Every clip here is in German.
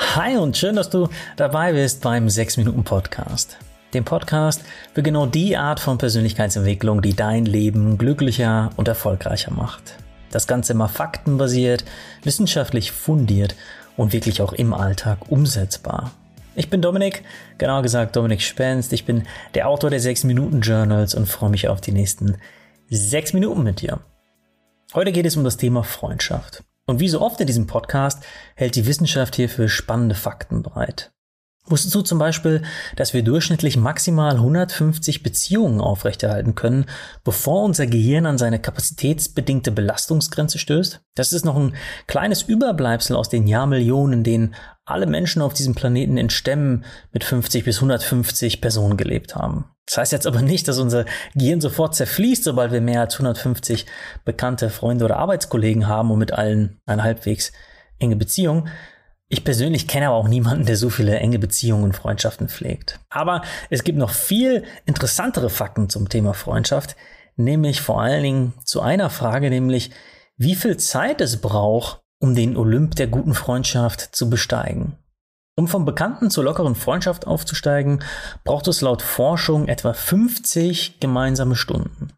Hi und schön, dass du dabei bist beim 6 Minuten Podcast. Dem Podcast für genau die Art von Persönlichkeitsentwicklung, die dein Leben glücklicher und erfolgreicher macht. Das Ganze immer faktenbasiert, wissenschaftlich fundiert und wirklich auch im Alltag umsetzbar. Ich bin Dominik, genauer gesagt Dominik Spenst. Ich bin der Autor der 6 Minuten Journals und freue mich auf die nächsten 6 Minuten mit dir. Heute geht es um das Thema Freundschaft. Und wie so oft in diesem Podcast hält die Wissenschaft hierfür spannende Fakten bereit. Wusstest du zum Beispiel, dass wir durchschnittlich maximal 150 Beziehungen aufrechterhalten können, bevor unser Gehirn an seine kapazitätsbedingte Belastungsgrenze stößt? Das ist noch ein kleines Überbleibsel aus den Jahrmillionen, in denen alle Menschen auf diesem Planeten in Stämmen mit 50 bis 150 Personen gelebt haben. Das heißt jetzt aber nicht, dass unser Gehirn sofort zerfließt, sobald wir mehr als 150 bekannte Freunde oder Arbeitskollegen haben und mit allen eine halbwegs enge Beziehung. Ich persönlich kenne aber auch niemanden, der so viele enge Beziehungen und Freundschaften pflegt. Aber es gibt noch viel interessantere Fakten zum Thema Freundschaft, nämlich vor allen Dingen zu einer Frage, nämlich wie viel Zeit es braucht, um den Olymp der guten Freundschaft zu besteigen. Um vom Bekannten zur lockeren Freundschaft aufzusteigen, braucht es laut Forschung etwa 50 gemeinsame Stunden.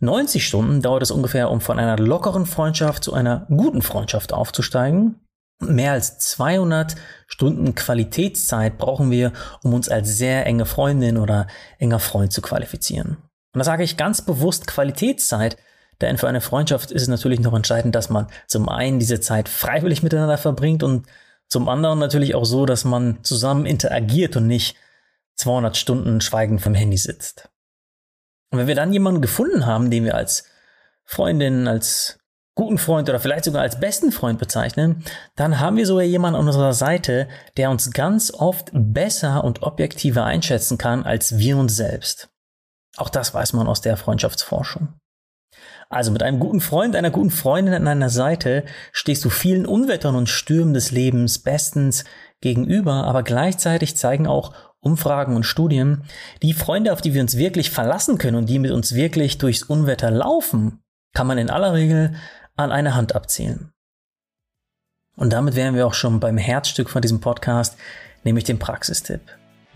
90 Stunden dauert es ungefähr, um von einer lockeren Freundschaft zu einer guten Freundschaft aufzusteigen. Mehr als 200 Stunden Qualitätszeit brauchen wir, um uns als sehr enge Freundin oder enger Freund zu qualifizieren. Und da sage ich ganz bewusst Qualitätszeit, denn für eine Freundschaft ist es natürlich noch entscheidend, dass man zum einen diese Zeit freiwillig miteinander verbringt und zum anderen natürlich auch so, dass man zusammen interagiert und nicht 200 Stunden schweigend vom Handy sitzt. Und wenn wir dann jemanden gefunden haben, den wir als Freundin, als guten Freund oder vielleicht sogar als besten Freund bezeichnen, dann haben wir sogar jemanden an unserer Seite, der uns ganz oft besser und objektiver einschätzen kann als wir uns selbst. Auch das weiß man aus der Freundschaftsforschung. Also mit einem guten Freund, einer guten Freundin an deiner Seite stehst du vielen Unwettern und Stürmen des Lebens bestens gegenüber, aber gleichzeitig zeigen auch Umfragen und Studien, die Freunde, auf die wir uns wirklich verlassen können und die mit uns wirklich durchs Unwetter laufen, kann man in aller Regel an eine Hand abzählen. Und damit wären wir auch schon beim Herzstück von diesem Podcast, nämlich dem Praxistipp.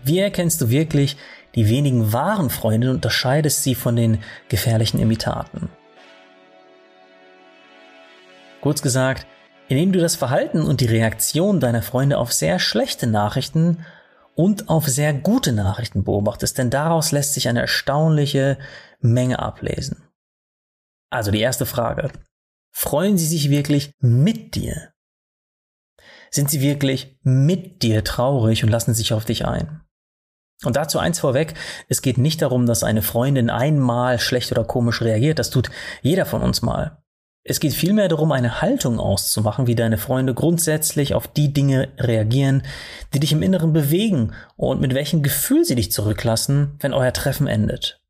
Wie erkennst du wirklich die wenigen wahren Freunde und unterscheidest sie von den gefährlichen Imitaten? Kurz gesagt, indem du das Verhalten und die Reaktion deiner Freunde auf sehr schlechte Nachrichten und auf sehr gute Nachrichten beobachtest, denn daraus lässt sich eine erstaunliche Menge ablesen. Also die erste Frage. Freuen sie sich wirklich mit dir? Sind sie wirklich mit dir traurig und lassen sich auf dich ein? Und dazu eins vorweg, es geht nicht darum, dass eine Freundin einmal schlecht oder komisch reagiert, das tut jeder von uns mal. Es geht vielmehr darum, eine Haltung auszumachen, wie deine Freunde grundsätzlich auf die Dinge reagieren, die dich im Inneren bewegen und mit welchem Gefühl sie dich zurücklassen, wenn euer Treffen endet.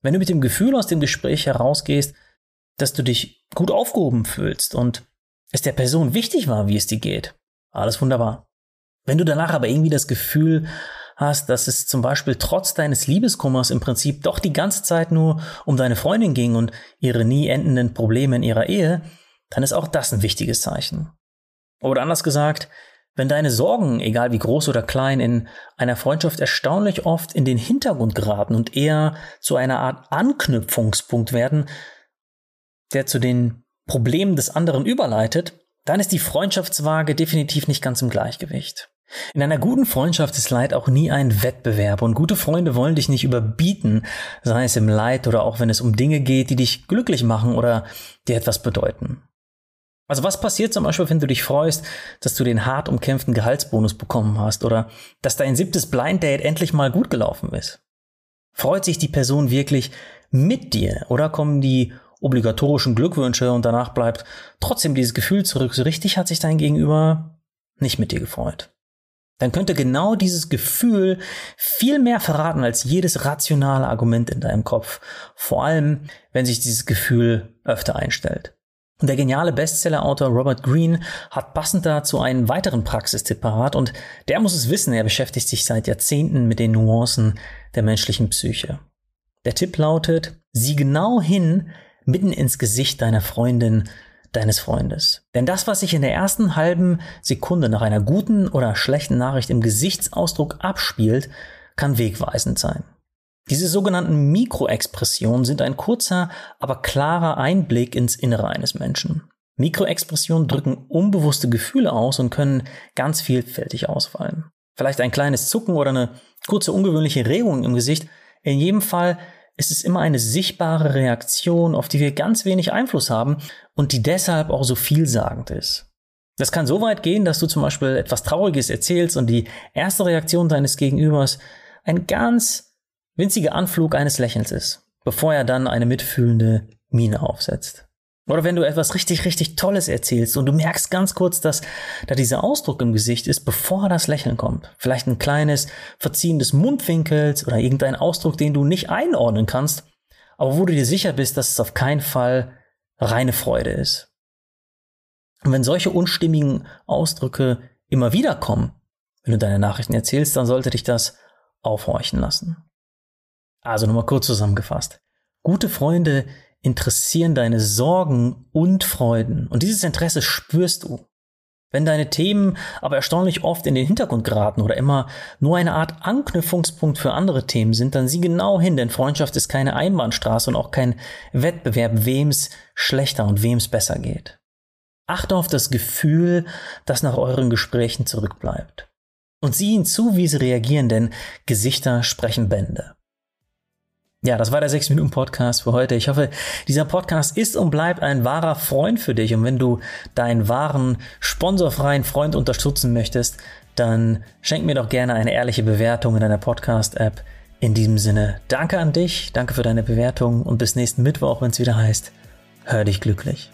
Wenn du mit dem Gefühl aus dem Gespräch herausgehst, dass du dich gut aufgehoben fühlst und es der Person wichtig war, wie es dir geht. Alles wunderbar. Wenn du danach aber irgendwie das Gefühl hast, dass es zum Beispiel trotz deines Liebeskummers im Prinzip doch die ganze Zeit nur um deine Freundin ging und ihre nie endenden Probleme in ihrer Ehe, dann ist auch das ein wichtiges Zeichen. Oder anders gesagt, wenn deine Sorgen, egal wie groß oder klein, in einer Freundschaft erstaunlich oft in den Hintergrund geraten und eher zu einer Art Anknüpfungspunkt werden, der zu den Problemen des anderen überleitet, dann ist die Freundschaftswaage definitiv nicht ganz im Gleichgewicht. In einer guten Freundschaft ist Leid auch nie ein Wettbewerb und gute Freunde wollen dich nicht überbieten, sei es im Leid oder auch wenn es um Dinge geht, die dich glücklich machen oder dir etwas bedeuten. Also was passiert zum Beispiel, wenn du dich freust, dass du den hart umkämpften Gehaltsbonus bekommen hast oder dass dein siebtes Blind Date endlich mal gut gelaufen ist? Freut sich die Person wirklich mit dir oder kommen die obligatorischen Glückwünsche und danach bleibt trotzdem dieses Gefühl zurück, so richtig hat sich dein Gegenüber nicht mit dir gefreut. Dann könnte genau dieses Gefühl viel mehr verraten als jedes rationale Argument in deinem Kopf. Vor allem, wenn sich dieses Gefühl öfter einstellt. Und der geniale Bestseller-Autor Robert Greene hat passend dazu einen weiteren Praxistipp parat und der muss es wissen, er beschäftigt sich seit Jahrzehnten mit den Nuancen der menschlichen Psyche. Der Tipp lautet, sieh genau hin, mitten ins Gesicht deiner Freundin, deines Freundes. Denn das, was sich in der ersten halben Sekunde nach einer guten oder schlechten Nachricht im Gesichtsausdruck abspielt, kann wegweisend sein. Diese sogenannten Mikroexpressionen sind ein kurzer, aber klarer Einblick ins Innere eines Menschen. Mikroexpressionen drücken unbewusste Gefühle aus und können ganz vielfältig ausfallen. Vielleicht ein kleines Zucken oder eine kurze ungewöhnliche Regung im Gesicht. In jedem Fall ist es immer eine sichtbare Reaktion, auf die wir ganz wenig Einfluss haben und die deshalb auch so vielsagend ist. Das kann so weit gehen, dass du zum Beispiel etwas Trauriges erzählst und die erste Reaktion deines Gegenübers ein ganz winziger Anflug eines Lächelns ist, bevor er dann eine mitfühlende Miene aufsetzt. Oder wenn du etwas richtig, richtig Tolles erzählst und du merkst ganz kurz, dass da dieser Ausdruck im Gesicht ist, bevor das Lächeln kommt. Vielleicht ein kleines Verziehen des Mundwinkels oder irgendein Ausdruck, den du nicht einordnen kannst, aber wo du dir sicher bist, dass es auf keinen Fall reine Freude ist. Und wenn solche unstimmigen Ausdrücke immer wieder kommen, wenn du deine Nachrichten erzählst, dann sollte dich das aufhorchen lassen. Also nochmal kurz zusammengefasst. Gute Freunde interessieren deine Sorgen und Freuden. Und dieses Interesse spürst du. Wenn deine Themen aber erstaunlich oft in den Hintergrund geraten oder immer nur eine Art Anknüpfungspunkt für andere Themen sind, dann sieh genau hin, denn Freundschaft ist keine Einbahnstraße und auch kein Wettbewerb, wem's schlechter und wem's besser geht. Achte auf das Gefühl, das nach euren Gesprächen zurückbleibt. Und sieh ihnen zu, wie sie reagieren, denn Gesichter sprechen Bände. Ja, das war der 6-Minuten-Podcast für heute. Ich hoffe, dieser Podcast ist und bleibt ein wahrer Freund für dich. Und wenn du deinen wahren, sponsorfreien Freund unterstützen möchtest, dann schenk mir doch gerne eine ehrliche Bewertung in deiner Podcast-App. In diesem Sinne, danke an dich, danke für deine Bewertung und bis nächsten Mittwoch, wenn es wieder heißt, hör dich glücklich.